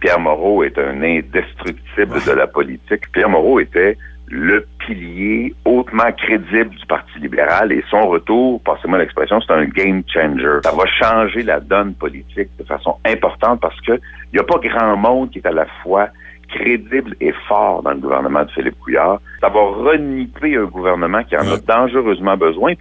Pierre Moreau est un indestructible de la politique. Pierre Moreau était le pilier hautement crédible du Parti libéral et son retour, passez-moi l'expression, c'est un game changer. Ça va changer la donne politique de façon importante parce que il n'y a pas grand monde qui est à la fois crédible et fort dans le gouvernement de Philippe Couillard. Ça va reniper un gouvernement qui en a dangereusement besoin.